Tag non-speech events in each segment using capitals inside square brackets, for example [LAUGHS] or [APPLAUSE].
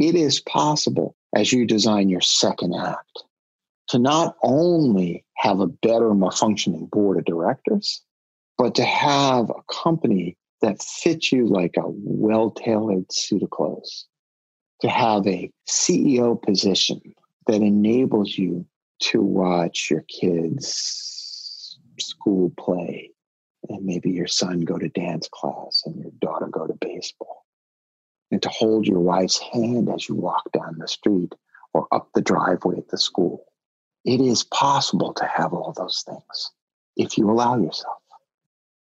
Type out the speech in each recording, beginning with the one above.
it is possible as you design your second act to not only have a better, more functioning board of directors, but to have a company that fits you like a well tailored suit of clothes, to have a CEO position that enables you to watch your kids' school play and maybe your son go to dance class and your daughter go to baseball and to hold your wife's hand as you walk down the street or up the driveway at the school. It is possible to have all those things if you allow yourself.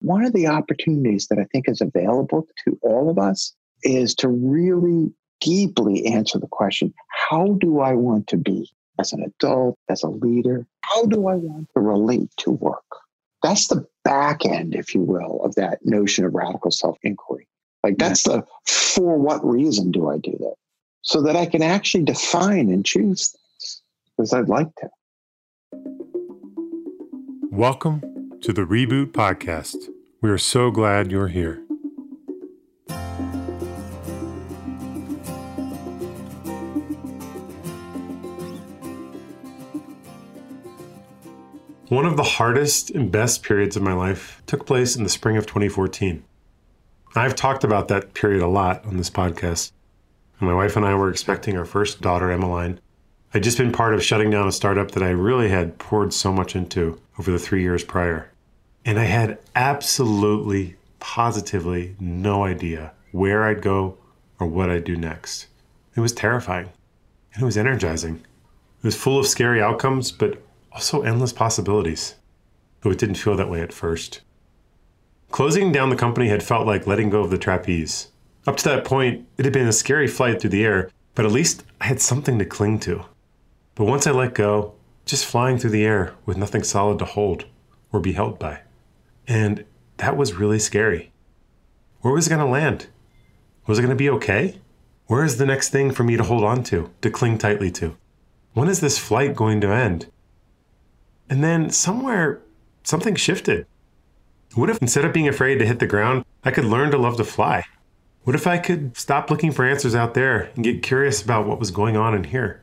One of the opportunities that I think is available to all of us is to really deeply answer the question how do I want to be as an adult, as a leader? How do I want to relate to work? That's the back end, if you will, of that notion of radical self inquiry. Like that's the for what reason do I do that? So that I can actually define and choose things because I'd like to. Welcome to the Reboot Podcast. We are so glad you're here. One of the hardest and best periods of my life took place in the spring of 2014. I've talked about that period a lot on this podcast. My wife and I were expecting our first daughter, Emmeline. I'd just been part of shutting down a startup that I really had poured so much into over the three years prior. And I had absolutely, positively no idea where I'd go or what I'd do next. It was terrifying and it was energizing. It was full of scary outcomes, but also endless possibilities. Though it didn't feel that way at first. Closing down the company had felt like letting go of the trapeze. Up to that point, it had been a scary flight through the air, but at least I had something to cling to. But once I let go, just flying through the air with nothing solid to hold or be held by. And that was really scary. Where was it going to land? Was it going to be okay? Where is the next thing for me to hold on to, to cling tightly to? When is this flight going to end? And then somewhere, something shifted. What if instead of being afraid to hit the ground, I could learn to love to fly? What if I could stop looking for answers out there and get curious about what was going on in here?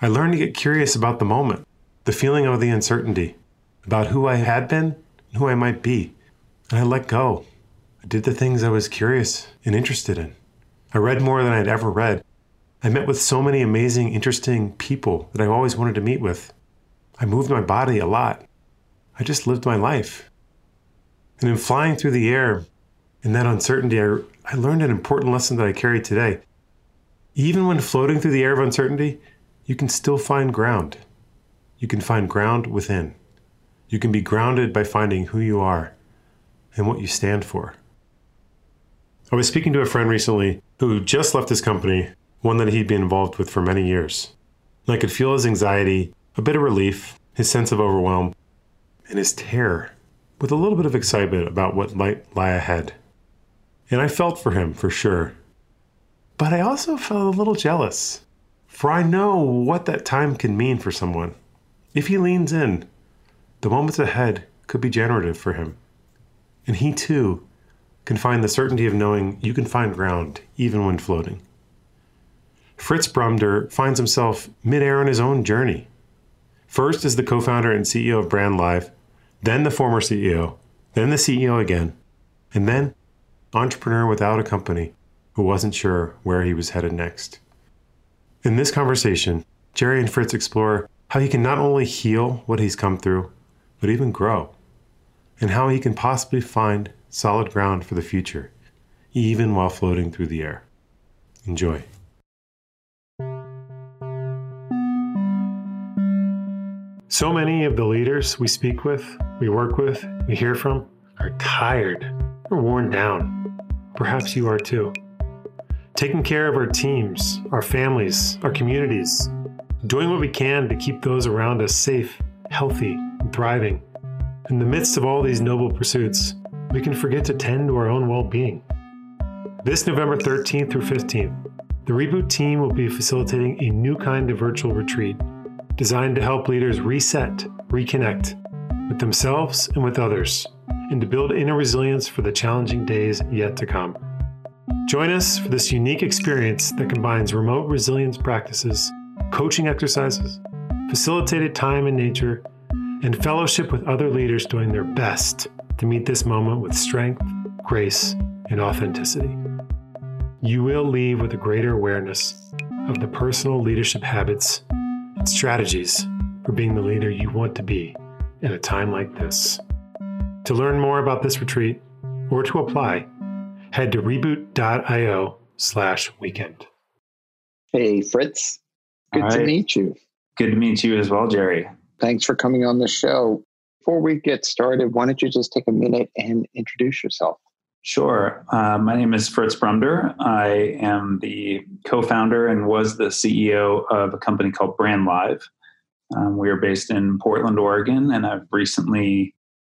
I learned to get curious about the moment, the feeling of the uncertainty, about who I had been and who I might be. And I let go. I did the things I was curious and interested in. I read more than I'd ever read. I met with so many amazing, interesting people that I always wanted to meet with. I moved my body a lot. I just lived my life. And in flying through the air, in that uncertainty, I, I learned an important lesson that I carry today. Even when floating through the air of uncertainty, you can still find ground. You can find ground within. You can be grounded by finding who you are and what you stand for. I was speaking to a friend recently who just left his company, one that he'd been involved with for many years. And I could feel his anxiety, a bit of relief, his sense of overwhelm, and his terror with a little bit of excitement about what might lie ahead. And I felt for him, for sure. But I also felt a little jealous, for I know what that time can mean for someone. If he leans in, the moments ahead could be generative for him. And he too can find the certainty of knowing you can find ground even when floating. Fritz Brumder finds himself midair on his own journey. First as the co founder and CEO of BrandLive, then the former CEO, then the CEO again, and then entrepreneur without a company who wasn't sure where he was headed next. In this conversation, Jerry and Fritz explore how he can not only heal what he's come through, but even grow, and how he can possibly find solid ground for the future, even while floating through the air. Enjoy. So many of the leaders we speak with, we work with, we hear from are tired or worn down. Perhaps you are too. Taking care of our teams, our families, our communities, doing what we can to keep those around us safe, healthy, and thriving. In the midst of all these noble pursuits, we can forget to tend to our own well being. This November 13th through 15th, the Reboot team will be facilitating a new kind of virtual retreat designed to help leaders reset, reconnect with themselves and with others, and to build inner resilience for the challenging days yet to come. Join us for this unique experience that combines remote resilience practices, coaching exercises, facilitated time in nature, and fellowship with other leaders doing their best to meet this moment with strength, grace, and authenticity. You will leave with a greater awareness of the personal leadership habits strategies for being the leader you want to be in a time like this. To learn more about this retreat or to apply, head to reboot.io slash weekend. Hey, Fritz. Good right. to meet you. Good to meet you as well, Jerry. Thanks for coming on the show. Before we get started, why don't you just take a minute and introduce yourself? Sure. Uh, my name is Fritz Brumder. I am the co founder and was the CEO of a company called Brand Live. Um, we are based in Portland, Oregon, and I've recently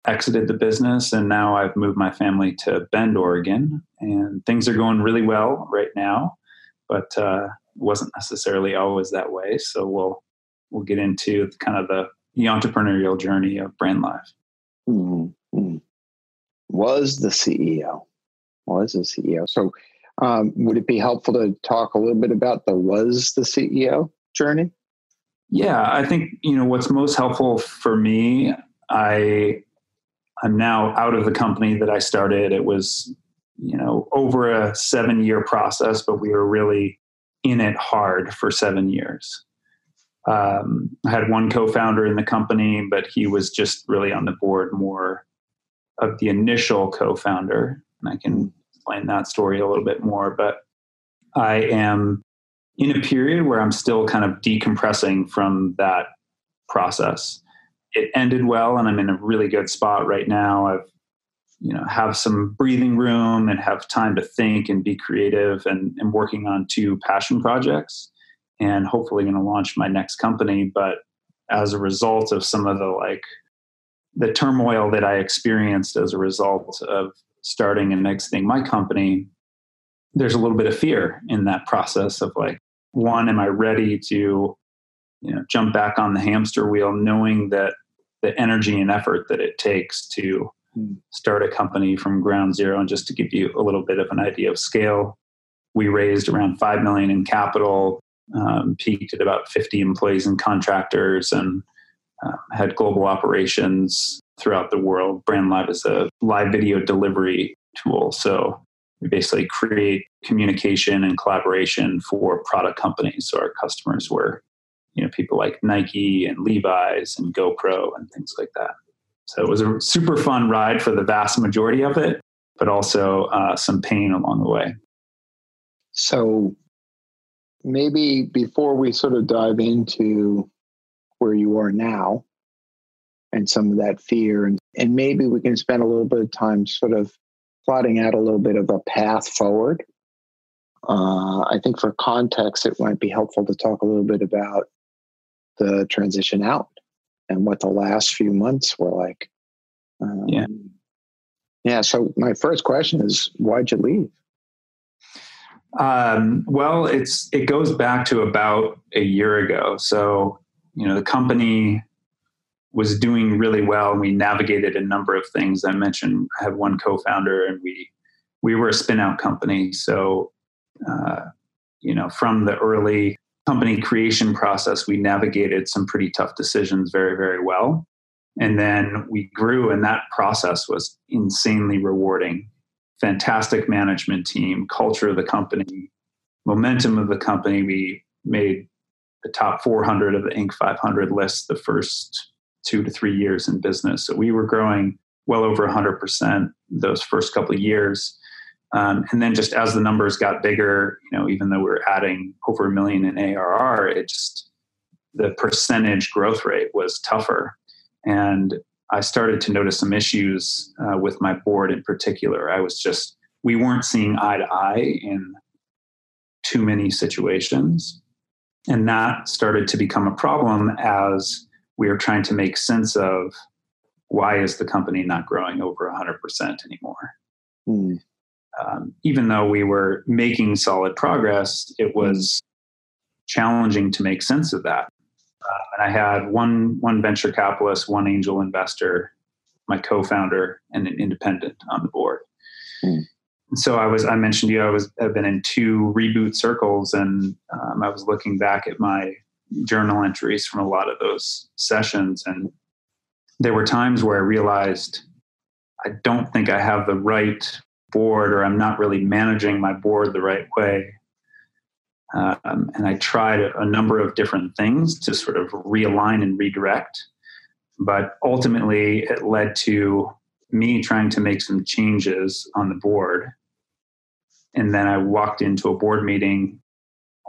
exited the business and now I've moved my family to Bend, Oregon. And things are going really well right now, but uh, wasn't necessarily always that way. So we'll we'll get into kind of the, the entrepreneurial journey of Brand Live. Mm-hmm. Was the CEO? Was the CEO? So um, would it be helpful to talk a little bit about the was the CEO journey? Yeah, I think you know what's most helpful for me. I I'm now out of the company that I started. It was, you know, over a seven year process, but we were really in it hard for seven years. Um, I had one co founder in the company, but he was just really on the board more of the initial co founder. And I can explain that story a little bit more. But I am in a period where I'm still kind of decompressing from that process it ended well and I'm in a really good spot right now. I've you know have some breathing room and have time to think and be creative and am working on two passion projects and hopefully going to launch my next company but as a result of some of the like the turmoil that i experienced as a result of starting and exiting my company there's a little bit of fear in that process of like one am i ready to you know jump back on the hamster wheel knowing that the energy and effort that it takes to hmm. start a company from ground zero and just to give you a little bit of an idea of scale we raised around 5 million in capital um, peaked at about 50 employees and contractors and uh, had global operations throughout the world brand live is a live video delivery tool so we basically create communication and collaboration for product companies so our customers were you know people like Nike and Levi's and GoPro and things like that. So it was a super fun ride for the vast majority of it, but also uh, some pain along the way. So maybe before we sort of dive into where you are now and some of that fear and, and maybe we can spend a little bit of time sort of plotting out a little bit of a path forward uh, I think for context, it might be helpful to talk a little bit about the transition out and what the last few months were like. Um, yeah. Yeah. So my first question is, why'd you leave? Um, well, it's it goes back to about a year ago. So you know the company was doing really well, and we navigated a number of things. I mentioned I had one co-founder, and we we were a spin-out company. So uh, you know from the early company creation process, we navigated some pretty tough decisions very, very well. And then we grew, and that process was insanely rewarding. Fantastic management team, culture of the company, momentum of the company. We made the top 400 of the Inc. 500 list the first two to three years in business. So we were growing well over 100% those first couple of years. Um, and then just as the numbers got bigger, you know, even though we are adding over a million in ARR, it just the percentage growth rate was tougher. And I started to notice some issues uh, with my board in particular. I was just we weren't seeing eye to eye in too many situations. And that started to become a problem as we were trying to make sense of why is the company not growing over 100% anymore. Mm um, even though we were making solid progress, it was challenging to make sense of that. Uh, and I had one one venture capitalist, one angel investor, my co-founder, and an independent on the board. Mm. So I was I mentioned to you I was I've been in two reboot circles and um, I was looking back at my journal entries from a lot of those sessions and there were times where I realized I don't think I have the right board or I'm not really managing my board the right way. Um, and I tried a number of different things to sort of realign and redirect. But ultimately, it led to me trying to make some changes on the board. And then I walked into a board meeting,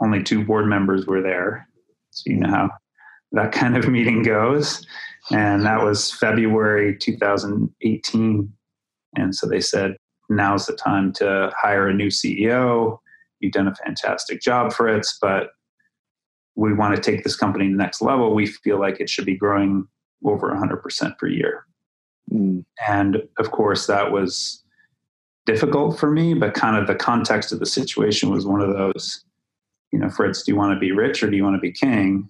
only two board members were there. So you know how that kind of [LAUGHS] meeting goes. And that was February 2018. And so they said, now's the time to hire a new CEO. You've done a fantastic job for it, but we want to take this company to the next level. We feel like it should be growing over 100% per year. Mm. And of course, that was difficult for me, but kind of the context of the situation was one of those, you know, Fritz, do you want to be rich or do you want to be king?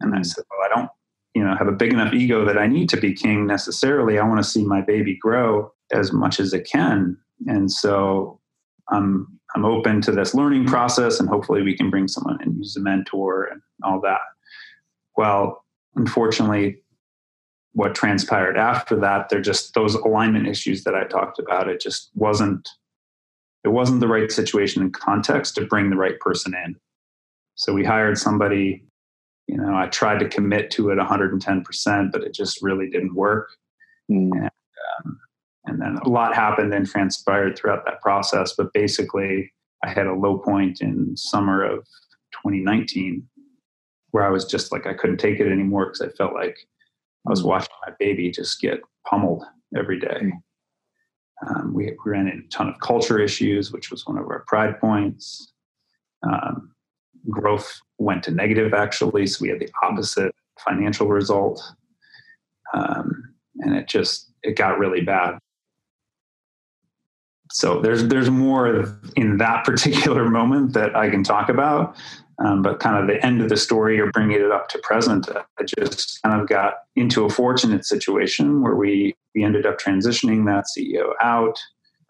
And I mm. said, well, I don't, you know, have a big enough ego that I need to be king necessarily. I want to see my baby grow as much as it can. And so I'm I'm open to this learning process and hopefully we can bring someone in who's a mentor and all that. Well, unfortunately, what transpired after that they're just those alignment issues that i talked about it just wasn't it wasn't the right situation and context to bring the right person in so we hired somebody you know i tried to commit to it 110% but it just really didn't work mm. and, um, and then a lot happened and transpired throughout that process but basically i had a low point in summer of 2019 where i was just like i couldn't take it anymore because i felt like I was watching my baby just get pummeled every day. Um, we, ran into a ton of culture issues, which was one of our pride points. Um, growth went to negative, actually, so we had the opposite financial result, um, and it just it got really bad. So there's there's more in that [LAUGHS] particular moment that I can talk about, um, but kind of the end of the story or bringing it up to present, I just kind of got into a fortunate situation where we, we ended up transitioning that CEO out.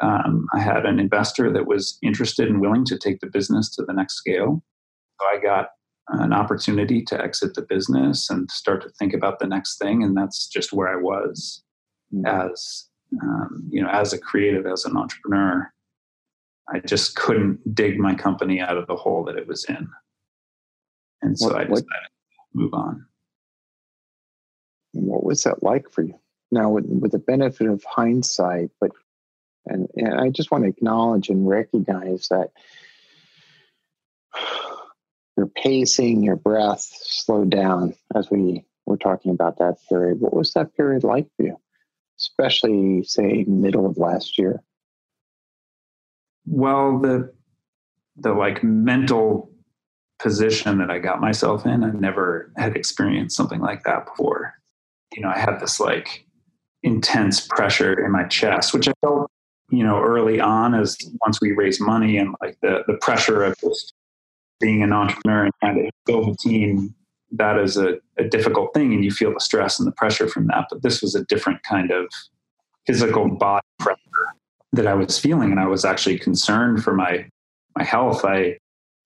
Um, I had an investor that was interested and willing to take the business to the next scale. So I got an opportunity to exit the business and start to think about the next thing. And that's just where I was mm-hmm. as, um, you know, as a creative, as an entrepreneur. I just couldn't dig my company out of the hole that it was in. And so what, I decided what, to move on. What was that like for you? Now, with, with the benefit of hindsight, but and, and I just want to acknowledge and recognize that [SIGHS] your pacing, your breath slowed down as we were talking about that period. What was that period like for you, especially say middle of last year? Well, the the like mental position that I got myself in. I never had experienced something like that before. You know, I had this like intense pressure in my chest, which I felt, you know, early on as once we raised money and like the the pressure of just being an entrepreneur and trying to build a team, that is a, a difficult thing and you feel the stress and the pressure from that. But this was a different kind of physical body pressure that I was feeling and I was actually concerned for my my health. I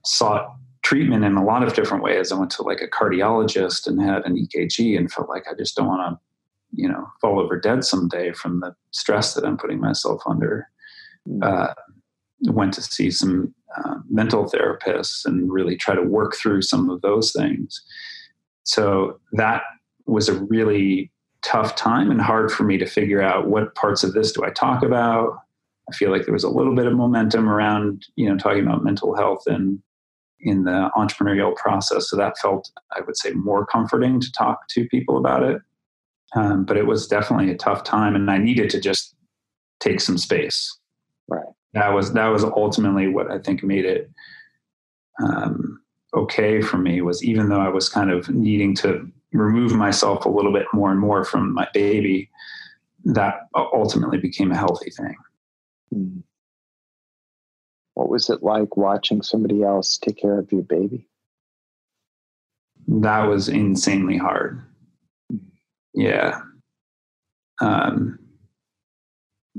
sought treatment in a lot of different ways. I went to like a cardiologist and had an EKG and felt like I just don't want to, you know, fall over dead someday from the stress that I'm putting myself under. Mm. Uh, went to see some uh, mental therapists and really try to work through some of those things. So that was a really tough time and hard for me to figure out what parts of this do I talk about. I feel like there was a little bit of momentum around, you know, talking about mental health and in the entrepreneurial process. So that felt, I would say, more comforting to talk to people about it. Um, but it was definitely a tough time, and I needed to just take some space. Right. That was that was ultimately what I think made it um, okay for me. Was even though I was kind of needing to remove myself a little bit more and more from my baby, that ultimately became a healthy thing. Mm. What was it like watching somebody else take care of your baby? That was insanely hard. Yeah. Um,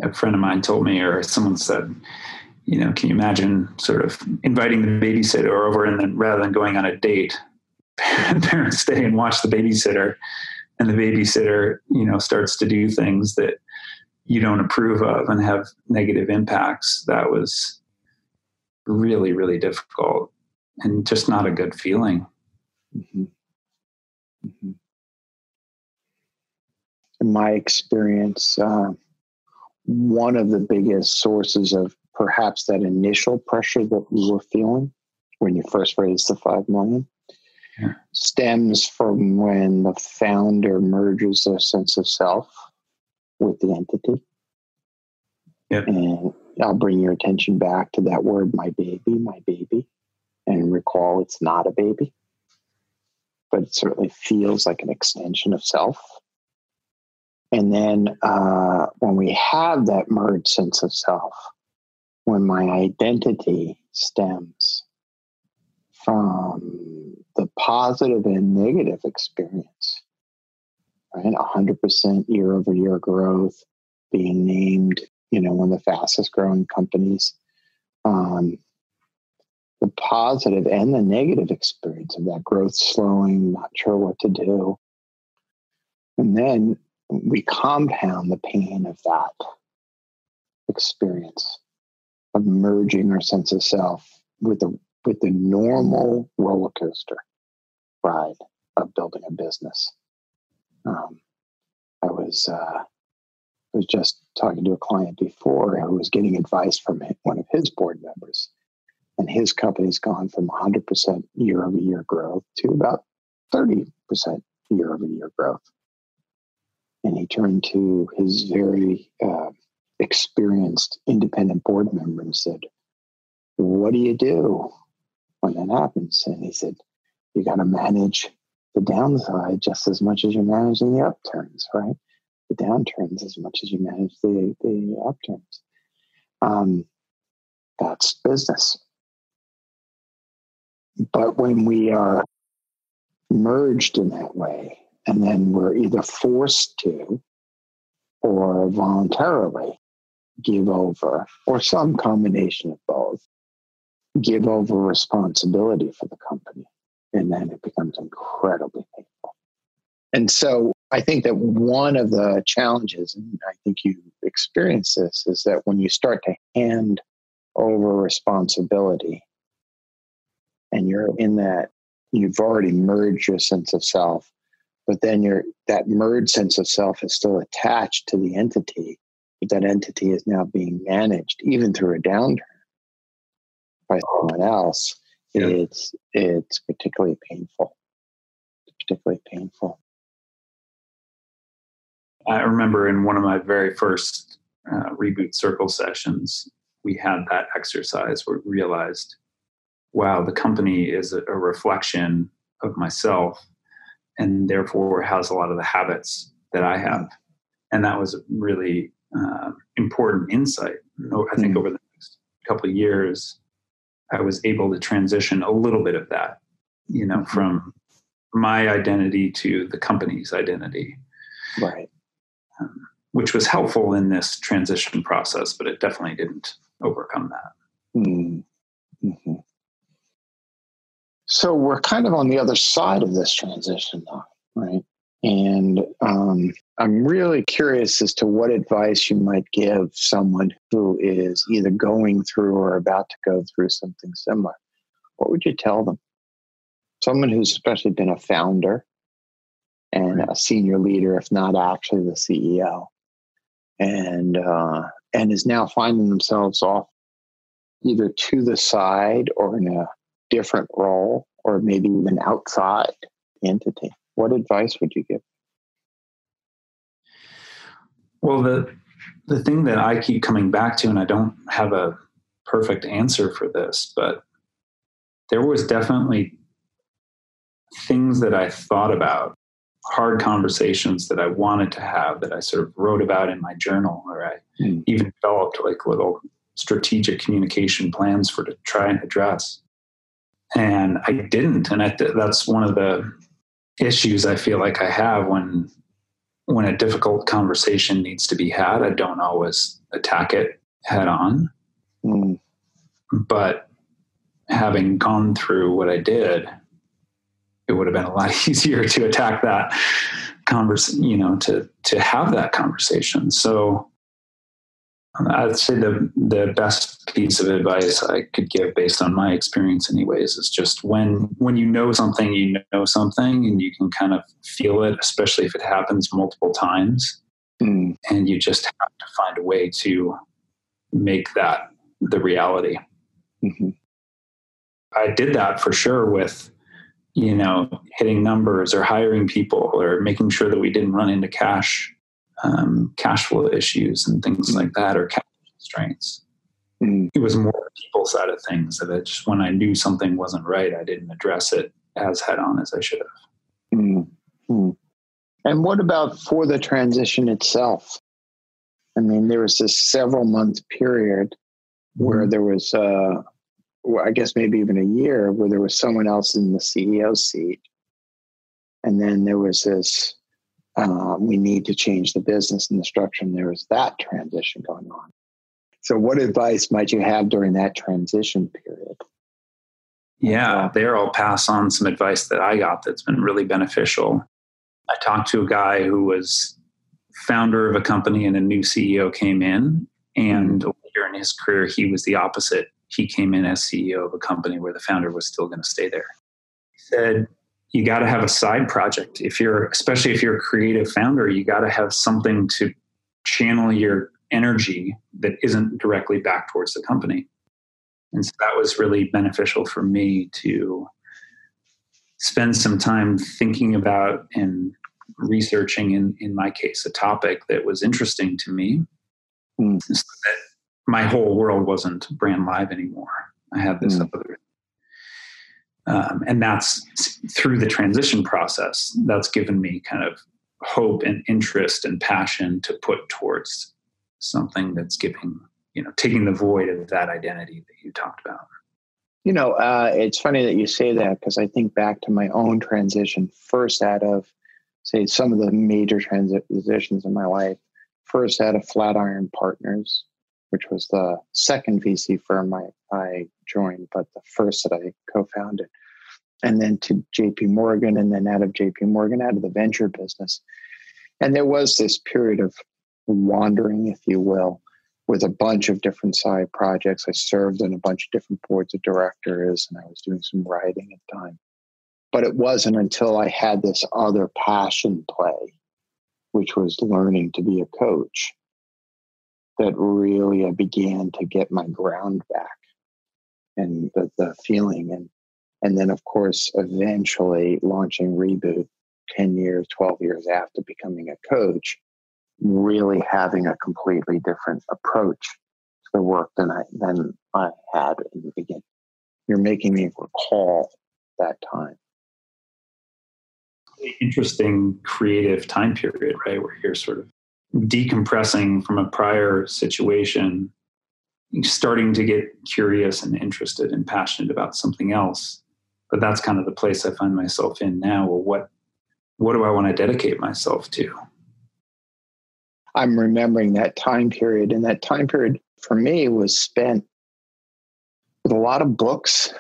a friend of mine told me, or someone said, you know, can you imagine sort of inviting the babysitter over and then rather than going on a date, [LAUGHS] parents stay and watch the babysitter and the babysitter, you know, starts to do things that you don't approve of and have negative impacts. That was really, really difficult and just not a good feeling. Mm-hmm. Mm-hmm. In my experience, uh, one of the biggest sources of perhaps that initial pressure that you were feeling when you first raised the five million yeah. stems from when the founder merges their sense of self with the entity. Yep. And I'll bring your attention back to that word, my baby, my baby, and recall it's not a baby, but it certainly feels like an extension of self. And then uh, when we have that merged sense of self, when my identity stems from the positive and negative experience, right? 100% year over year growth, being named, you know, one of the fastest growing companies. Um, the positive and the negative experience of that growth slowing, not sure what to do. And then we compound the pain of that experience of merging our sense of self with the with the normal roller coaster ride of building a business. Um, I was uh, was just talking to a client before who was getting advice from one of his board members, and his company's gone from 100% year over year growth to about 30% year over year growth. And he turned to his very uh, experienced independent board member and said, What do you do when that happens? And he said, You got to manage the downside just as much as you're managing the upturns, right? The downturns as much as you manage the, the upturns. Um, that's business. But when we are merged in that way, and then we're either forced to or voluntarily give over, or some combination of both, give over responsibility for the company. And then it becomes incredibly painful. And so I think that one of the challenges, and I think you experience this, is that when you start to hand over responsibility and you're in that, you've already merged your sense of self, but then your that merged sense of self is still attached to the entity that entity is now being managed, even through a downturn, by someone else, yeah. it's it's particularly painful. It's particularly painful. I remember in one of my very first uh, reboot circle sessions, we had that exercise where we realized, wow, the company is a, a reflection of myself, and therefore has a lot of the habits that I have. And that was a really uh, important insight. I think mm over the next couple of years, I was able to transition a little bit of that, you know, mm-hmm. from my identity to the company's identity. Right. Which was helpful in this transition process, but it definitely didn't overcome that. Mm-hmm. mm-hmm. So we're kind of on the other side of this transition, though, right? And um, I'm really curious as to what advice you might give someone who is either going through or about to go through something similar. What would you tell them? Someone who's especially been a founder and a senior leader, if not actually the CEO, and uh, and is now finding themselves off either to the side or in a different role, or maybe even outside the entity. What advice would you give? Well, the the thing that I keep coming back to, and I don't have a perfect answer for this, but there was definitely things that I thought about, hard conversations that I wanted to have that I sort of wrote about in my journal, or I mm. even developed like little strategic communication plans for to try and address. And I didn't, and I, that's one of the issues I feel like I have when when a difficult conversation needs to be had. I don't always attack it head on. Mm. But having gone through what I did, it would have been a lot [LAUGHS] easier to attack that converse, you know, to to have that conversation. So I'd say the the best piece of advice I could give based on my experience anyways is just when when you know something, you know something and you can kind of feel it, especially if it happens multiple times. Mm. And you just have to find a way to make that the reality. Mm-hmm. I did that for sure with, you know, hitting numbers or hiring people or making sure that we didn't run into cash um, cash flow issues and things like that or cash constraints. Mm-hmm. It was more the people side of things that it just when I knew something wasn't right, I didn't address it as head on as I should have. Mm-hmm. And what about for the transition itself? I mean, there was this several month period where mm-hmm. there was, uh, I guess maybe even a year, where there was someone else in the CEO seat. And then there was this, uh, we need to change the business and the structure. And there was that transition going on. So, what advice might you have during that transition period? Yeah, there I'll pass on some advice that I got that's been really beneficial. I talked to a guy who was founder of a company and a new CEO came in. And later in his career, he was the opposite. He came in as CEO of a company where the founder was still going to stay there. He said, you got to have a side project. If you're, especially if you're a creative founder, you got to have something to channel your energy that isn't directly back towards the company. And so that was really beneficial for me to spend some time thinking about and researching in in my case a topic that was interesting to me mm. so that my whole world wasn't brand live anymore i had this mm. other um, and that's through the transition process that's given me kind of hope and interest and passion to put towards something that's giving you know taking the void of that identity that you talked about you know uh, it's funny that you say that because i think back to my own transition first out of say some of the major transitions in my life. First out of Flatiron Partners, which was the second VC firm I, I joined, but the first that I co-founded. And then to JP Morgan, and then out of JP Morgan, out of the venture business. And there was this period of wandering, if you will, with a bunch of different side projects. I served on a bunch of different boards of directors, and I was doing some writing at the time. But it wasn't until I had this other passion play, which was learning to be a coach, that really I began to get my ground back and the, the feeling. And, and then, of course, eventually launching Reboot 10 years, 12 years after becoming a coach, really having a completely different approach to the work than I, than I had in the beginning. You're making me recall that time interesting creative time period, right? Where you're sort of decompressing from a prior situation, starting to get curious and interested and passionate about something else. But that's kind of the place I find myself in now. Well, what what do I want to dedicate myself to? I'm remembering that time period, and that time period for me was spent with a lot of books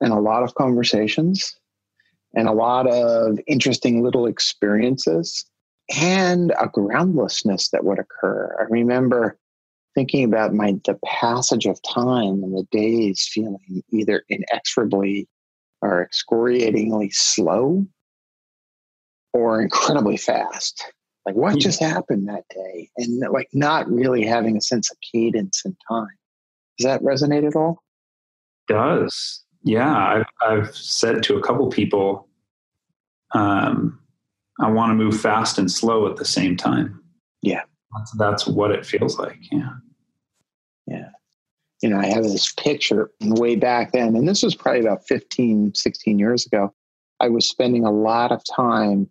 and a lot of conversations and a lot of interesting little experiences and a groundlessness that would occur. I remember thinking about my the passage of time and the days feeling either inexorably or excoriatingly slow or incredibly fast. Like what hmm. just happened that day? And like not really having a sense of cadence and time. Does that resonate at all? Does yeah, I've, I've said to a couple people, um, I want to move fast and slow at the same time. Yeah. That's, that's what it feels like. Yeah. Yeah. You know, I have this picture way back then, and this was probably about 15, 16 years ago. I was spending a lot of time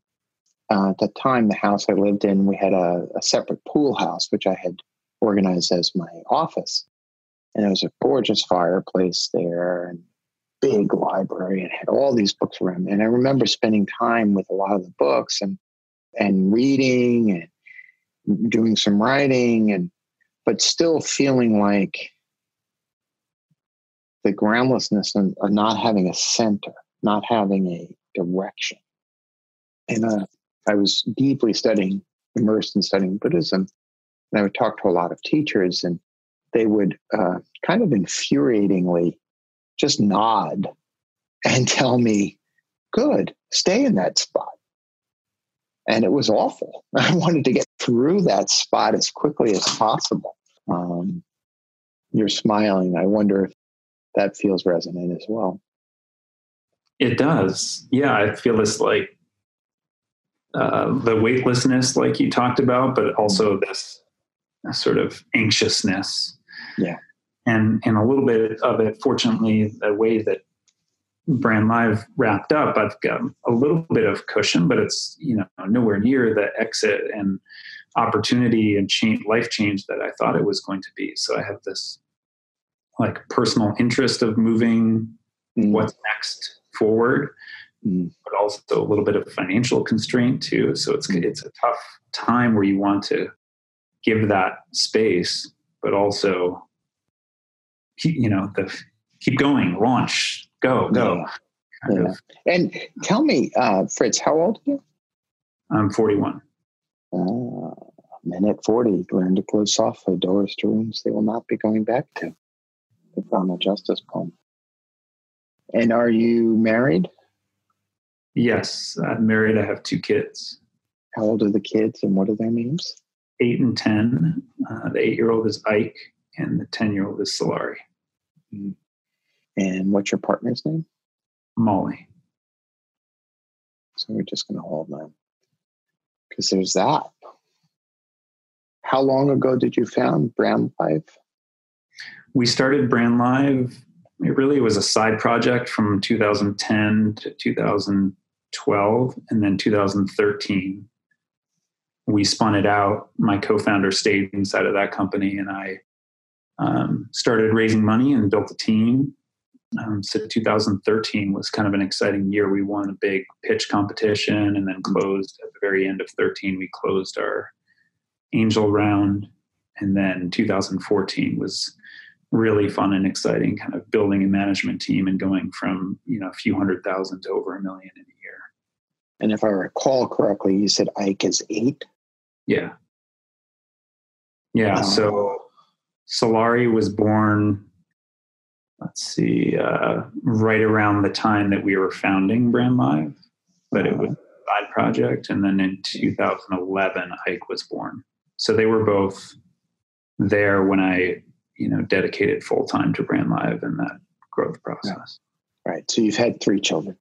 uh, at the time, the house I lived in, we had a, a separate pool house, which I had organized as my office. And there was a gorgeous fireplace there and big library and had all these books around. And I remember spending time with a lot of the books and and reading and doing some writing and but still feeling like the groundlessness of not having a center, not having a direction. And uh, I was deeply studying, immersed in studying Buddhism, and I would talk to a lot of teachers, and they would uh, kind of infuriatingly just nod and [LAUGHS] tell me, "Good, stay in that spot." And it was awful. [LAUGHS] I wanted to get through that spot as quickly as possible. Um, you're smiling. I wonder if that feels resonant as well. It does. Yeah, I feel this like uh, the weightlessness, like you talked about, but also this sort of anxiousness. Yeah. And and a little bit of it, fortunately, the way that Brand Live wrapped up, I've got a little bit of cushion, but it's you know nowhere near the exit and opportunity and change, life change that I thought it was going to be. So I have this like personal interest of moving mm. what's next forward, mm. but also a little bit of financial constraint too. So it's mm. it's a tough time where you want to give that space, but also you know the keep going, launch, go, go. Yeah. And tell me, uh, Fritz, how old are you? I'm 41. Uh, men at 40 learn to close softly doors to rooms they will not be going back to the Donald Justice poem. And are you married? Yes, I'm married. I have two kids. How old are the kids and what are their names? Eight and 10. Uh, the eight year old is Ike and the 10 year old is Solari. Mm-hmm. And what's your partner's name? Molly. So we're just going to hold them because there's that. How long ago did you found Brand Live? we started Brand Live. It really was a side project from 2010 to 2012, and then 2013 we spun it out. My co-founder stayed inside of that company, and I um, started raising money and built a team. Um, so 2013 was kind of an exciting year. We won a big pitch competition, and then closed at the very end of 13. We closed our angel round, and then 2014 was really fun and exciting kind of building a management team and going from you know a few hundred thousand to over a million in a year and if i recall correctly you said ike is eight yeah yeah so solari was born let's see uh, right around the time that we were founding brand live but it was a side project and then in 2011 ike was born so they were both there when i you know dedicated full time to Brand Live and that growth process. Yeah. Right. So you've had three children.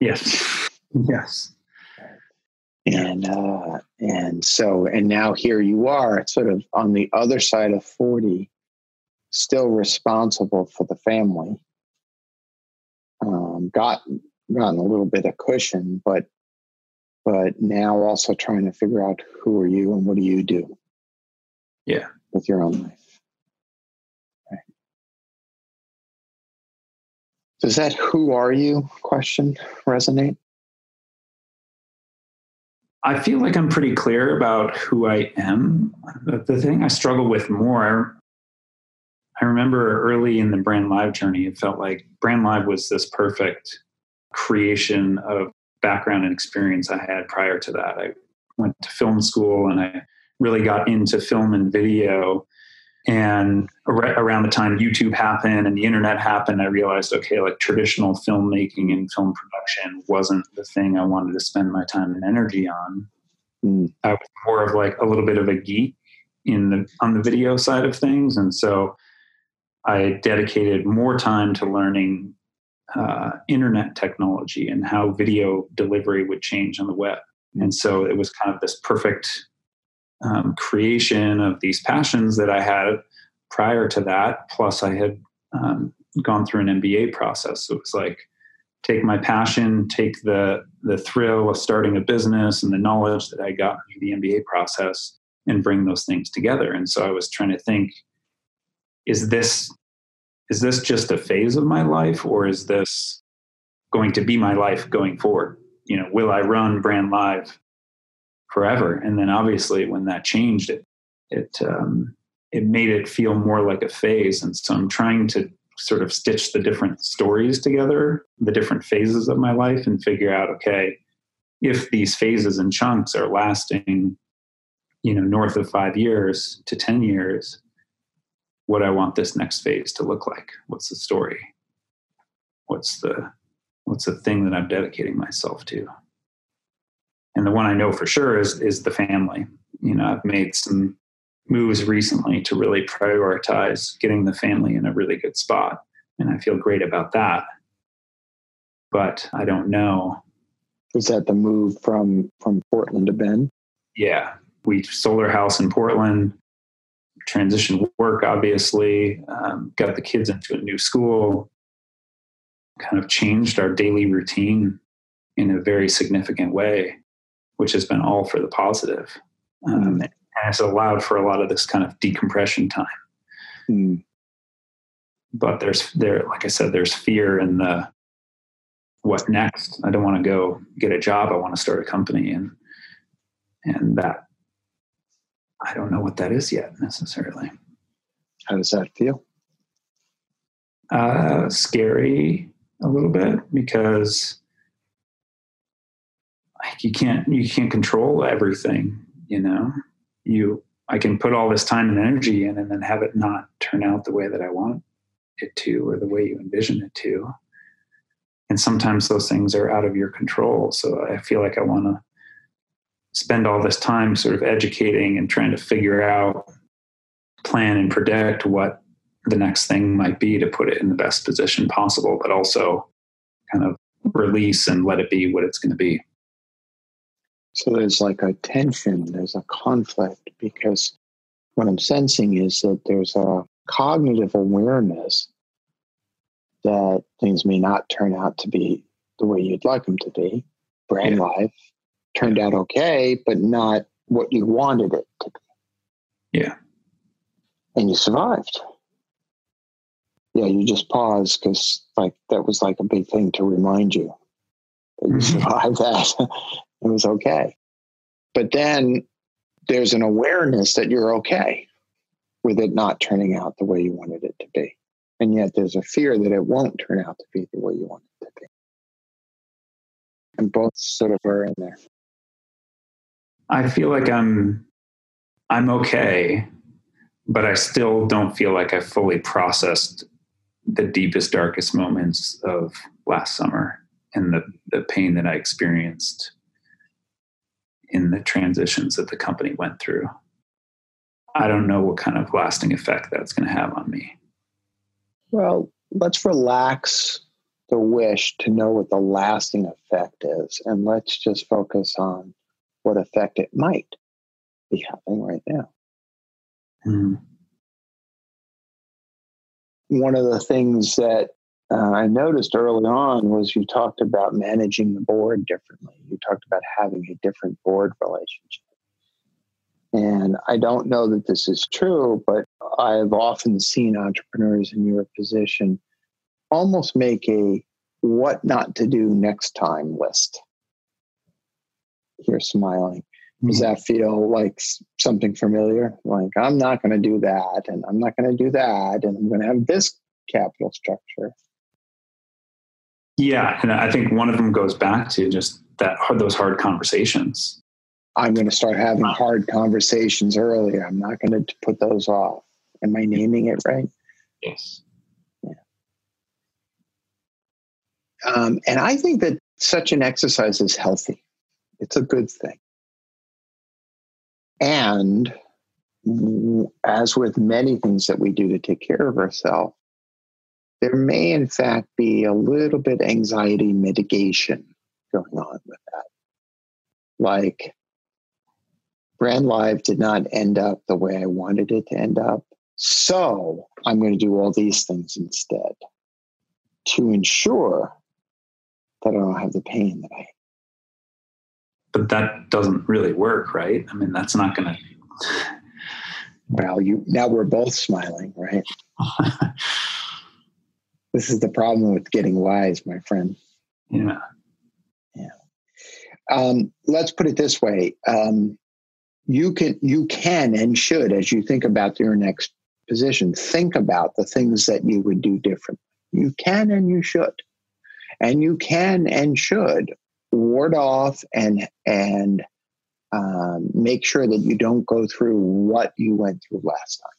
Yes. [LAUGHS] yes. And uh, and so and now here you are, sort of on the other side of forty, still responsible for the family. Um, got gotten a little bit of cushion, but but now also trying to figure out who are you and what do you do? Yeah, with your own life. Does that who are you question resonate? I feel like I'm pretty clear about who I am. The, thing I struggle with more, I remember early in the Brand Live journey, it felt like Brand Live was this perfect creation of background and experience I had prior to that. I went to film school and I really got into film and video and around the time youtube happened and the internet happened i realized okay like traditional filmmaking and film production wasn't the thing i wanted to spend my time and energy on. Mm. i was more of like a little bit of a geek in the on the video side of things. And so i dedicated more time to learning uh, internet technology and how video delivery would change on the web. And so it was kind of this perfect um, creation of these passions that I had prior to that. Plus, I had um, gone through an MBA process. So it was like take my passion, take the the thrill of starting a business and the knowledge that I got through the MBA process, and bring those things together. And so I was trying to think: is this is this just a phase of my life, or is this going to be my life going forward? You know, will I run Brand Live forever. And then obviously when that changed, it it um, it made it feel more like a phase. And so I'm trying to sort of stitch the different stories together, the different phases of my life, and figure out okay, if these phases and chunks are lasting, you know, north of five years to 10 years, what I want this next phase to look like. What's the story? What's the what's the thing that I'm dedicating myself to? And the one I know for sure is is the family. You know, I've made some moves recently to really prioritize getting the family in a really good spot. And I feel great about that. But I don't know. Is that the move from from Portland to Bend? Yeah. We sold our house in Portland, transitioned work, obviously, um, got the kids into a new school, kind of changed our daily routine in a very significant way, which has been all for the positive. Um, mm and it's allowed for a lot of this kind of decompression time. Mm. But there's there, like I said, there's fear in the what next. I don't want to go get a job. I want to start a company, and and that I don't know what that is yet necessarily. How does that feel? Uh, scary a little bit because you can't you can't control everything you know you I can put all this time and energy in and then have it not turn out the way that I want it to or the way you envision it to. And sometimes those things are out of your control. So I feel like I want to spend all this time sort of educating and trying to figure out, plan and predict what the next thing might be to put it in the best position possible, but also kind of release and let it be what it's going to be. So there's like a tension, there's a conflict because what I'm sensing is that there's a cognitive awareness that things may not turn out to be the way you'd like them to be. Brand yeah. life turned out okay, but not what you wanted it to be. Yeah. And you survived. Yeah, you just paused because like that was like a big thing to remind you that you mm-hmm. survived that. [LAUGHS] it was okay. But then there's an awareness that you're okay with it not turning out the way you wanted it to be. And yet there's a fear that it won't turn out to be the way you want it to be. And both sort of are in there. I feel like I'm I'm okay, but I still don't feel like I fully processed the deepest, darkest moments of last summer and the, the pain that I experienced in the transitions that the company went through. I don't know what kind of lasting effect that's going to have on me. Well, let's relax the wish to know what the lasting effect is, and let's just focus on what effect it might be having right now. Mm. One of the things that uh, I noticed early on was you talked about managing the board differently. You talked about having a different board relationship. And I don't know that this is true, but I've often seen entrepreneurs in your position almost make a what not to do next time list. You're smiling. Does mm-hmm. that feel like something familiar? Like, I'm not going to do that, and I'm not going to do that, and I'm going to have this capital structure. Yeah, and I think one of them goes back to just that those hard conversations. I'm going to start having hard conversations earlier. I'm not going to put those off. Am I naming it right? Yes. Yeah. Um, and I think that such an exercise is healthy. It's a good thing. And as with many things that we do to take care of ourselves, there may in fact be a little bit anxiety mitigation going on with that. Like Brandlive did not end up the way I wanted it to end up. So I'm going to do all these things instead to ensure that I don't have the pain that I. But that doesn't really work, right? I mean, that's not going to. Well, you now we're both smiling, right? [LAUGHS] This is the problem with getting wise, my friend. Yeah. Yeah. Um, let's put it this way. Um, you can you can and should, as you think about your next position, think about the things that you would do differently. You can and you should. And you can and should ward off and and um, make sure that you don't go through what you went through last time.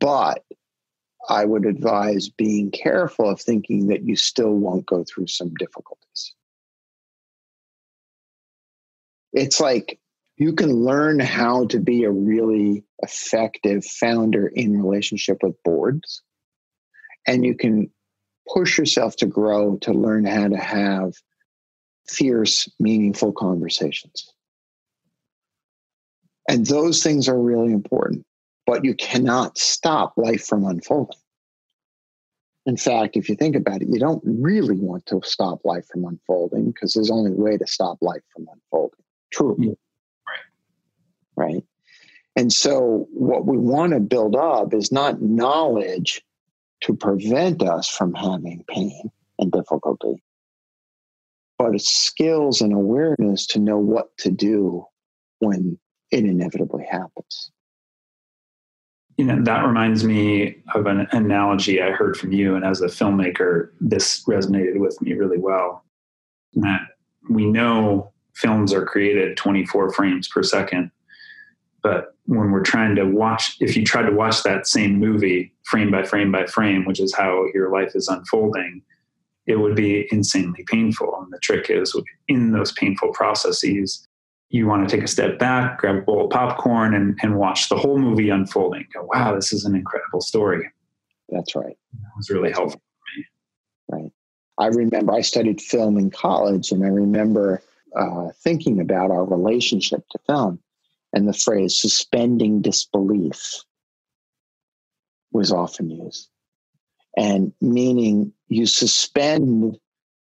But I would advise being careful of thinking that you still won't go through some difficulties. It's like you can learn how to be a really effective founder in relationship with boards, and you can push yourself to grow to learn how to have fierce, meaningful conversations. And those things are really important, but you cannot stop life from unfolding. In fact, if you think about it, you don't really want to stop life from unfolding because there's only a way to stop life from unfolding. True. Yeah. Right. Right. And so, what we want to build up is not knowledge to prevent us from having pain and difficulty, but skills and awareness to know what to do when it inevitably happens. You know, that reminds me of an analogy I heard from you. And as a filmmaker, this resonated with me really well. That we know films are created 24 frames per second. But when we're trying to watch, if you try to watch that same movie frame by frame by frame, which is how your life is unfolding, it would be insanely painful. And the trick is in those painful processes, you want to take a step back, grab a bowl of popcorn, and, and watch the whole movie unfolding. Go, wow, this is an incredible story. That's right. That was really helpful for me. Right. I remember I studied film in college, and I remember uh, thinking about our relationship to film, and the phrase suspending disbelief was often used. And meaning you suspend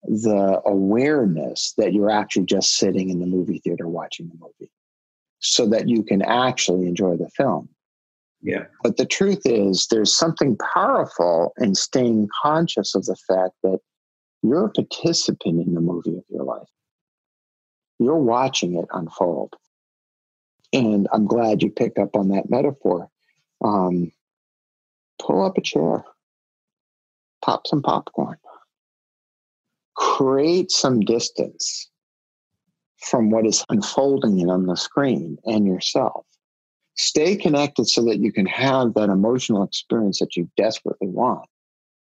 the awareness that you're actually just sitting in the movie theater watching the movie so that you can actually enjoy the film. Yeah. But the truth is, there's something powerful in staying conscious of the fact that you're a participant in the movie of your life. You're watching it unfold. And I'm glad you picked up on that metaphor. Um, pull up a chair, pop some popcorn, create some distance from what is unfolding on the screen and yourself. Stay connected so that you can have that emotional experience that you desperately want.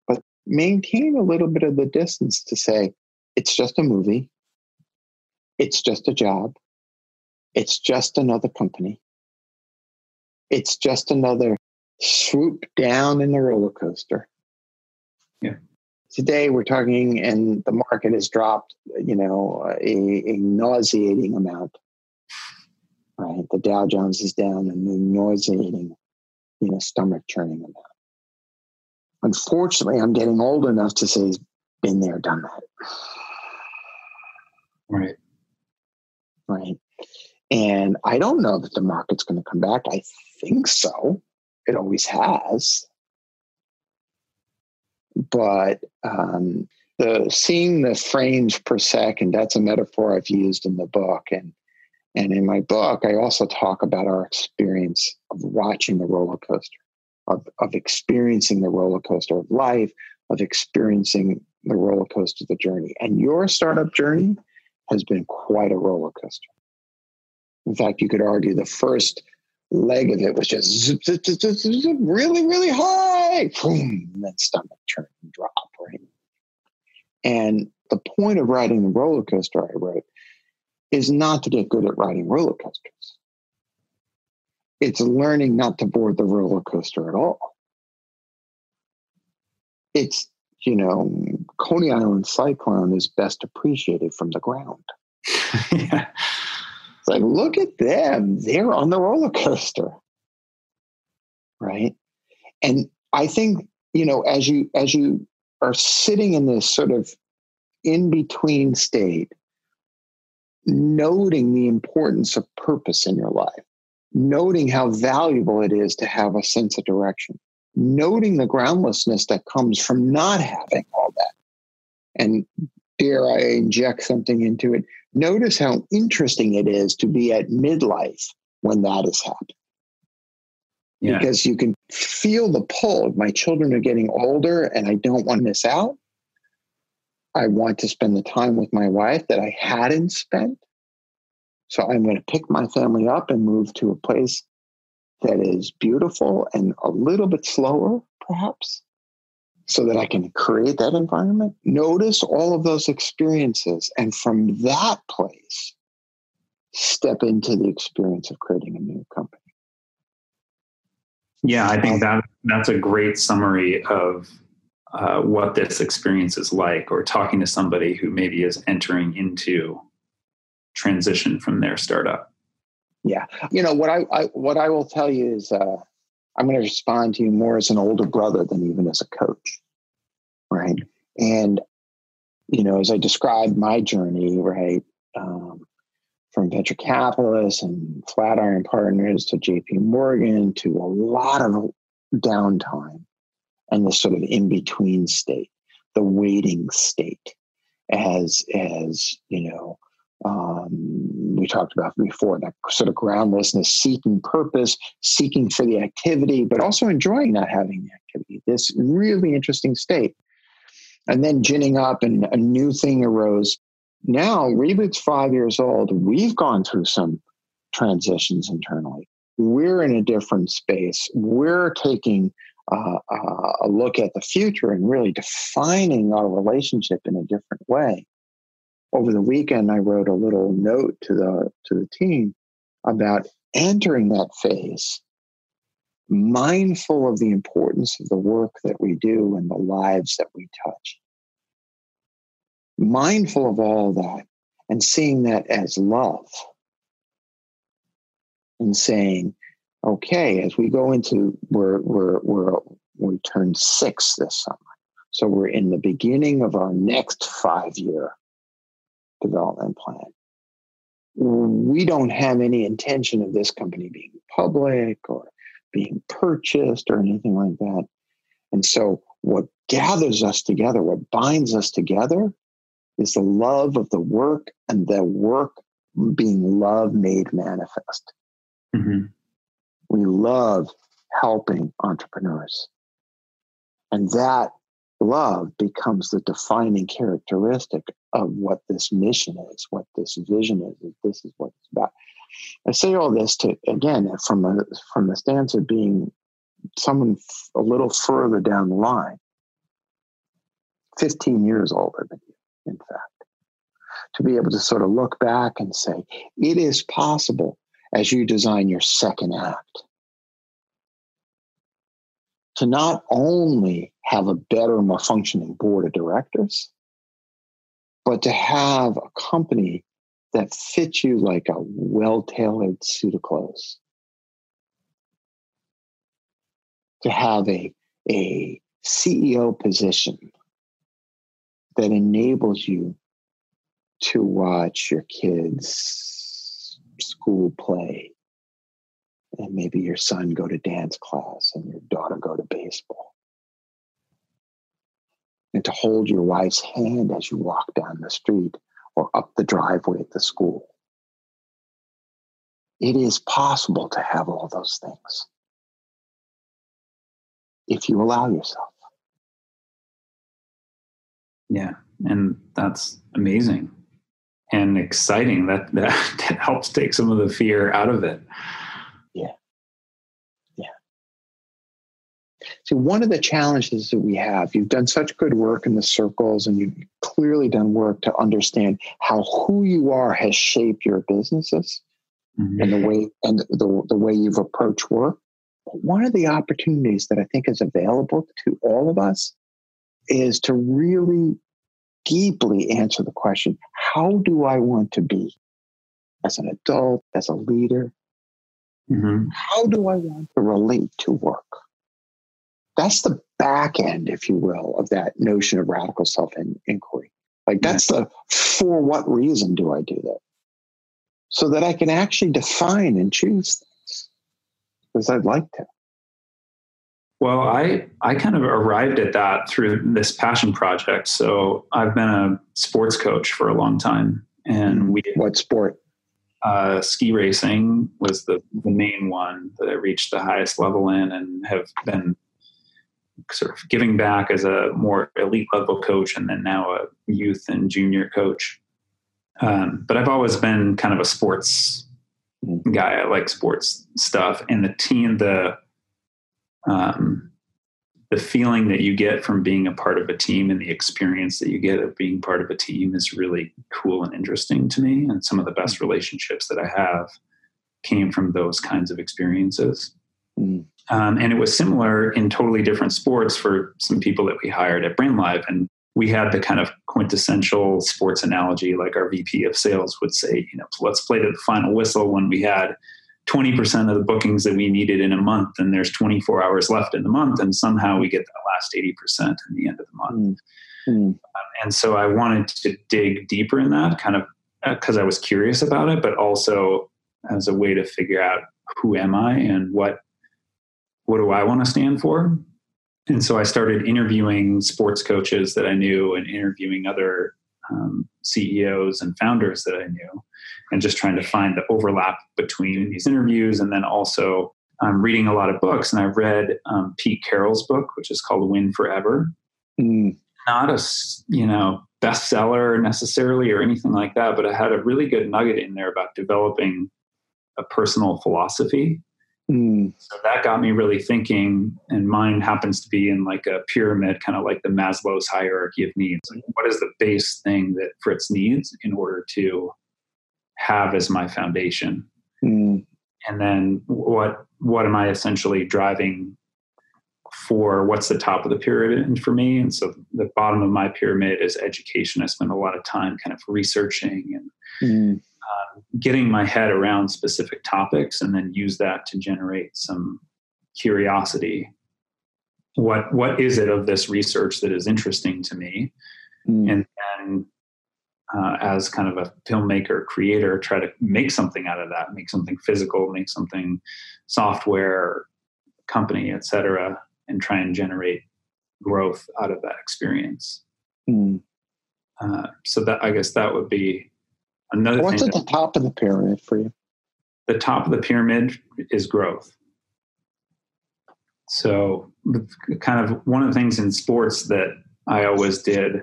But maintain a little bit of the distance to say, it's just a movie. It's just a job. It's just another company. It's just another swoop down in the roller coaster. Yeah. Today we're talking, and the market has dropped, you know, a, a nauseating amount. Right, the Dow Jones is down, and the nauseating, you know, stomach churning amount. Unfortunately, I'm getting old enough to say, "Been there, done that." Right. Right. And I don't know that the market's going to come back. I think so. It always has. But um, the seeing the frames per second, that's a metaphor I've used in the book. And and in my book, I also talk about our experience of watching the roller coaster, of, of experiencing the roller coaster of life, of experiencing the roller coaster of the journey. And your startup journey has been quite a roller coaster. In fact, you could argue the first leg of it was just really, really high, boom, and then stomach turn and drop, right? And the point of riding the roller coaster I wrote is not to get good at riding roller coasters. It's learning not to board the roller coaster at all. It's, you know, Coney Island Cyclone is best appreciated from the ground. [LAUGHS] yeah. It's like, look at them. They're on the roller coaster. Right. And I think, you know, as you as you are sitting in this sort of in between state, noting the importance of purpose in your life, noting how valuable it is to have a sense of direction, noting the groundlessness that comes from not having all that. And dare I inject something into it? Notice how interesting it is to be at midlife when that is happening. Yeah. Because you can feel the pull. My children are getting older and I don't want to miss out. I want to spend the time with my wife that I hadn't spent. So I'm going to pick my family up and move to a place that is beautiful and a little bit slower, perhaps, so that I can create that environment. Notice all of those experiences. And from that place, step into the experience of creating a new company. Yeah, I think that that's a great summary of uh, what this experience is like, or talking to somebody who maybe is entering into transition from their startup. Yeah, you know what I, I what I will tell you is uh, I'm going to respond to you more as an older brother than even as a coach, right? And you know, as I described my journey, right, um, from venture capitalists and Flatiron Partners to JP Morgan to a lot of downtime and the sort of in between state, the waiting state, as as you know, um, we talked about before that sort of groundlessness, seeking purpose, seeking for the activity, but also enjoying not having the activity. This really interesting state. And then ginning up, and a new thing arose. Now, Reboot's five years old. We've gone through some transitions internally. We're in a different space. We're taking uh, uh, a look at the future and really defining our relationship in a different way. Over the weekend, I wrote a little note to the to the team about entering that phase, mindful of the importance of the work that we do and the lives that we touch, mindful of all that, and seeing that as love, and saying, okay, as we go into we're we're we're we turn six this summer. So we're in the beginning of our next five year development plan. We don't have any intention of this company being public or being purchased or anything like that. And so what gathers us together, what binds us together is the love of the work and the work being love made manifest. Mm-hmm. We love helping entrepreneurs. And that love becomes the defining characteristic of what this mission is, what this vision is. This is what it's about. I say all this to again from a, from the stance of being someone a little further down the line, fifteen years older than you, in fact, to be able to sort of look back and say it is possible as you design your second act to not only have a better, more functioning board of directors, but to have a company that fits you like a well tailored suit of clothes. To have a, a CEO position that enables you to watch your kids' school play, and maybe your son go to dance class and your daughter go to baseball. And to hold your wife's hand as you walk down the street or up the driveway at the school. It is possible to have all those things if you allow yourself. Yeah, and that's amazing and exciting. That that, [LAUGHS] that helps take some of the fear out of it. See, one of the challenges that we have, you've done such good work in the circles and you've clearly done work to understand how who you are has shaped your businesses mm-hmm. and the way and the, the way you've approached work. But one of the opportunities that I think is available to all of us is to really deeply answer the question, how do I want to be as an adult, as a leader? Mm-hmm. How do I want to relate to work? That's the back end, if you will, of that notion of radical self inquiry. Like that's the for what reason do I do that? So that I can actually define and choose things because I'd like to. Well, I I kind of arrived at that through this passion project. So I've been a sports coach for a long time, and we what sport? uh, ski racing was the, the main one that I reached the highest level in and have been sort of giving back as a more elite level coach and then now a youth and junior coach. Um, but I've always been kind of a sports guy. I like sports stuff and the team, the, um, the feeling that you get from being a part of a team and the experience that you get of being part of a team is really cool and interesting to me. And some of the best relationships that I have came from those kinds of experiences. Mm. Um, and it was similar in totally different sports for some people that we hired at Brandlive. And we had the kind of quintessential sports analogy, like our VP of sales would say, you know, let's play to the final whistle when we had 20% of the bookings that we needed in a month and there's 24 hours left in the month and somehow we get that last 80% in the end of the month mm. um, and so i wanted to dig deeper in that kind of because uh, i was curious about it but also as a way to figure out who am i and what what do i want to stand for and so i started interviewing sports coaches that i knew and interviewing other um, ceos and founders that i knew and just trying to find the overlap between these interviews and then also I'm reading a lot of books and I've read um, Pete Carroll's book, which is called Win Forever. Mm. Not a you know bestseller necessarily or anything like that, but I had a really good nugget in there about developing a personal philosophy. Mm. So that got me really thinking, and mine happens to be in like a pyramid, kind of like the Maslow's hierarchy of needs. Like what is the base thing that Fritz needs in order to have as my foundation mm. and then what what am i essentially driving for what's the top of the pyramid for me and so the bottom of my pyramid is education i spend a lot of time kind of researching and mm. Getting my head around specific topics and then use that to generate some curiosity what what is it of this research that is interesting to me mm. and then uh, as kind of a filmmaker creator try to make something out of that make something physical make something software company etc and try and generate growth out of that experience mm. uh, so that i guess that would be another what's at the top of the pyramid for you the top of the pyramid is growth so kind of one of the things in sports that i always did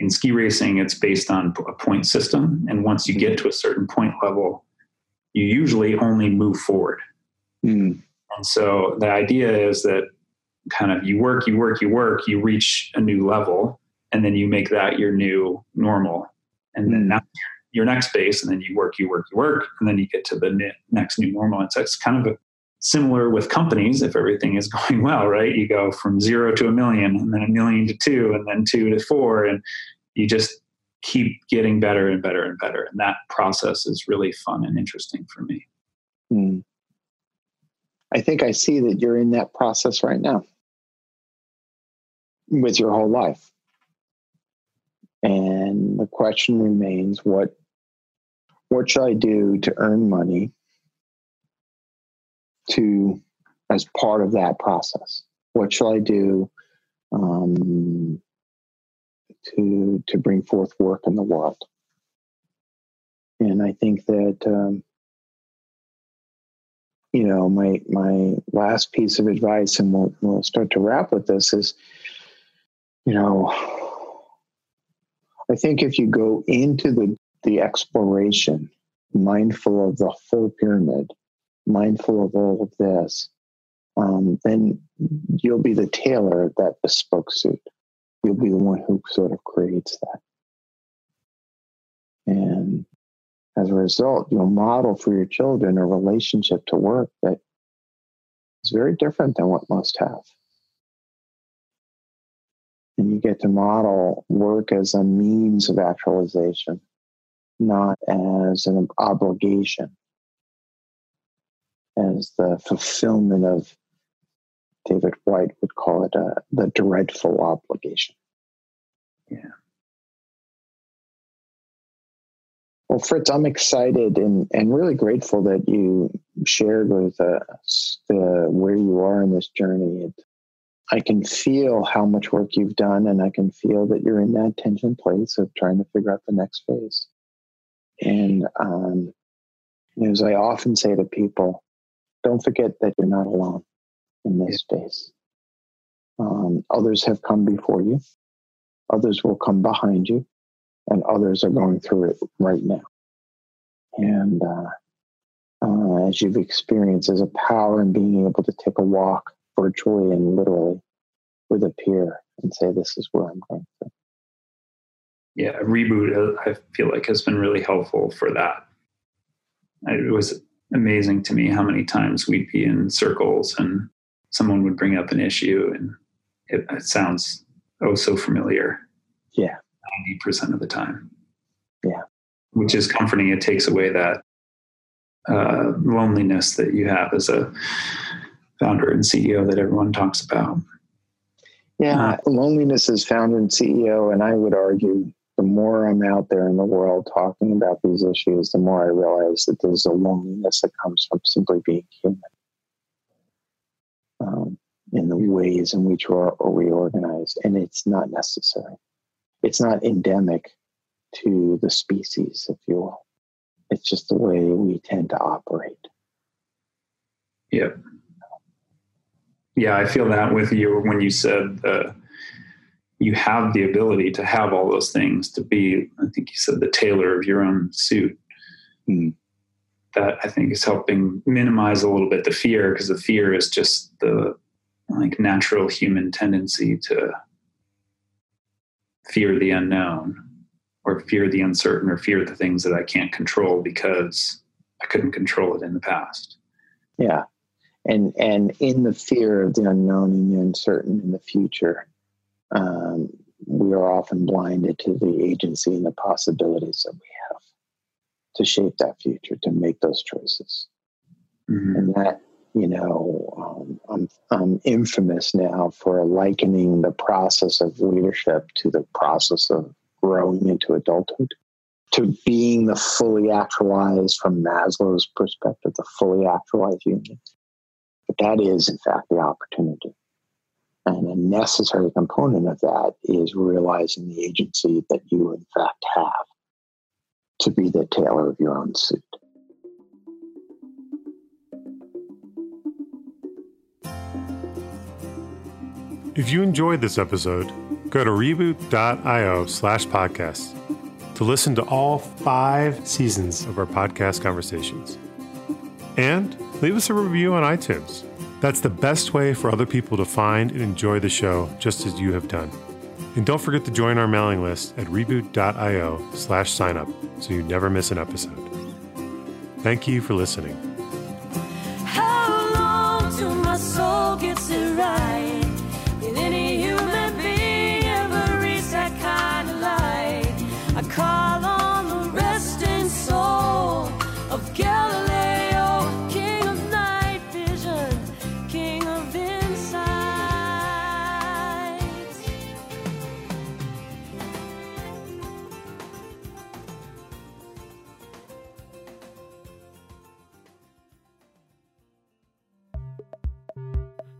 in ski racing, it's based on a point system. And once you get to a certain point level, you usually only move forward. Mm. And so the idea is that kind of you work, you work, you work, you reach a new level, and then you make that your new normal. And then that's your next base, and then you work, you work, you work, and then you get to the next new normal. And so it's kind of similar with companies if everything is [LAUGHS] going well right? You go from zero to a million and then a million to two and then two to four and you just keep getting better and better and better. And that process is really fun and interesting for me. Hmm. i think i see that you're in that process right now. With your whole life. And the question remains what what should i do to earn money to as part of that process? What shall I do um, to to bring forth work in the world? And I think that um, you know my my last piece of advice, and we'll we'll start to wrap with this is, you know, I think if you go into the the exploration mindful of the full pyramid mindful of all of this, um, then you'll be the tailor of that bespoke suit. You'll be the one who sort of creates that. And as a result, you'll model for your children a relationship to work that is very different than what most have. And you get to model work as a means of actualization, not as an obligation as the fulfillment of David Whyte would call it uh, the dreadful obligation. Yeah. Well, Fritz, I'm excited and, and really grateful that you shared with us the, where you are in this journey. It, I can feel how much work you've done, and I can feel that you're in that tension place of trying to figure out the next phase. And um, As I often say to people, don't forget that you're not alone in this space. Um, others have come before you, others will come behind you, and others are going through it right now. And uh, uh, as you've experienced, there's a power in being able to take a walk virtually and literally with a peer and say, This is where I'm going through. Yeah, reboot, uh, I feel like, has been really helpful for that. It was amazing to me how many times we'd be in circles and someone would bring up an issue and it, it sounds oh so familiar. Yeah. 90% of the time. Yeah. Which is comforting. It takes away that uh, loneliness that you have as a founder and CEO that everyone talks about. Yeah, uh, loneliness is founder and CEO, and I would argue more I'm out there in the world talking about these issues, the more I realize that there's a loneliness that comes from simply being human. Um, in the ways in which we're reorganized, and it's not necessary. It's not endemic to the species, if you will. It's just the way we tend to operate. Yeah. Yeah, I feel that with you when you said you have the ability to have all those things to be, I think you said the tailor of your own suit. Mm. That I think is helping minimize a little bit the fear because the fear is just the like natural human tendency to fear the unknown or fear the uncertain or fear the things that I can't control because I couldn't control it in the past. Yeah. And and in the fear of the unknown and the uncertain in the future, um, we are often blinded to the agency and the possibilities that we have to shape that future, to make those choices. Mm-hmm. And that, you know, um, I'm, I'm infamous now for likening the process of leadership to the process of growing into adulthood, to being the fully actualized, from Maslow's perspective, the fully actualized human. But that is, in fact, the opportunity. And a necessary component of that is realizing the agency that you, in fact, have to be the tailor of your own suit. If you enjoyed this episode, go to reboot.io slash podcast to listen to all five seasons of our podcast conversations. And leave us a review on iTunes. That's the best way for other people to find and enjoy the show just as you have done. And don't forget to join our mailing list at reboot.io slash signup so you never miss an episode. Thank you for listening.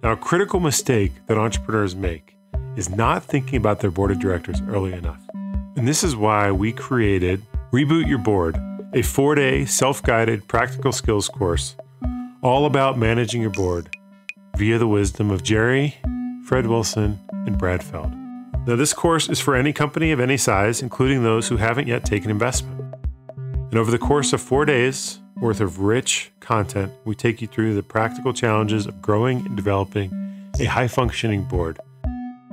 Now, a critical mistake that entrepreneurs make is not thinking about their board of directors early enough. And this is why we created Reboot Your Board, a four day self guided practical skills course all about managing your board via the wisdom of Jerry, Fred Wilson, and Brad Feld. Now, this course is for any company of any size, including those who haven't yet taken investment. And over the course of four days worth of rich content, we take you through the practical challenges of growing and developing a high functioning board.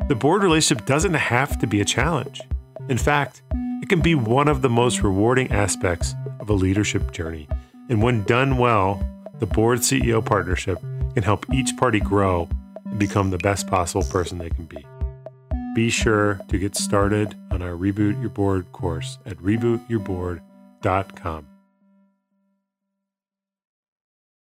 The board relationship doesn't have to be a challenge. In fact, it can be one of the most rewarding aspects of a leadership journey. And when done well, the board CEO partnership can help each party grow and become the best possible person they can be. Be sure to get started on our Reboot Your Board course at rebootyourboard.com.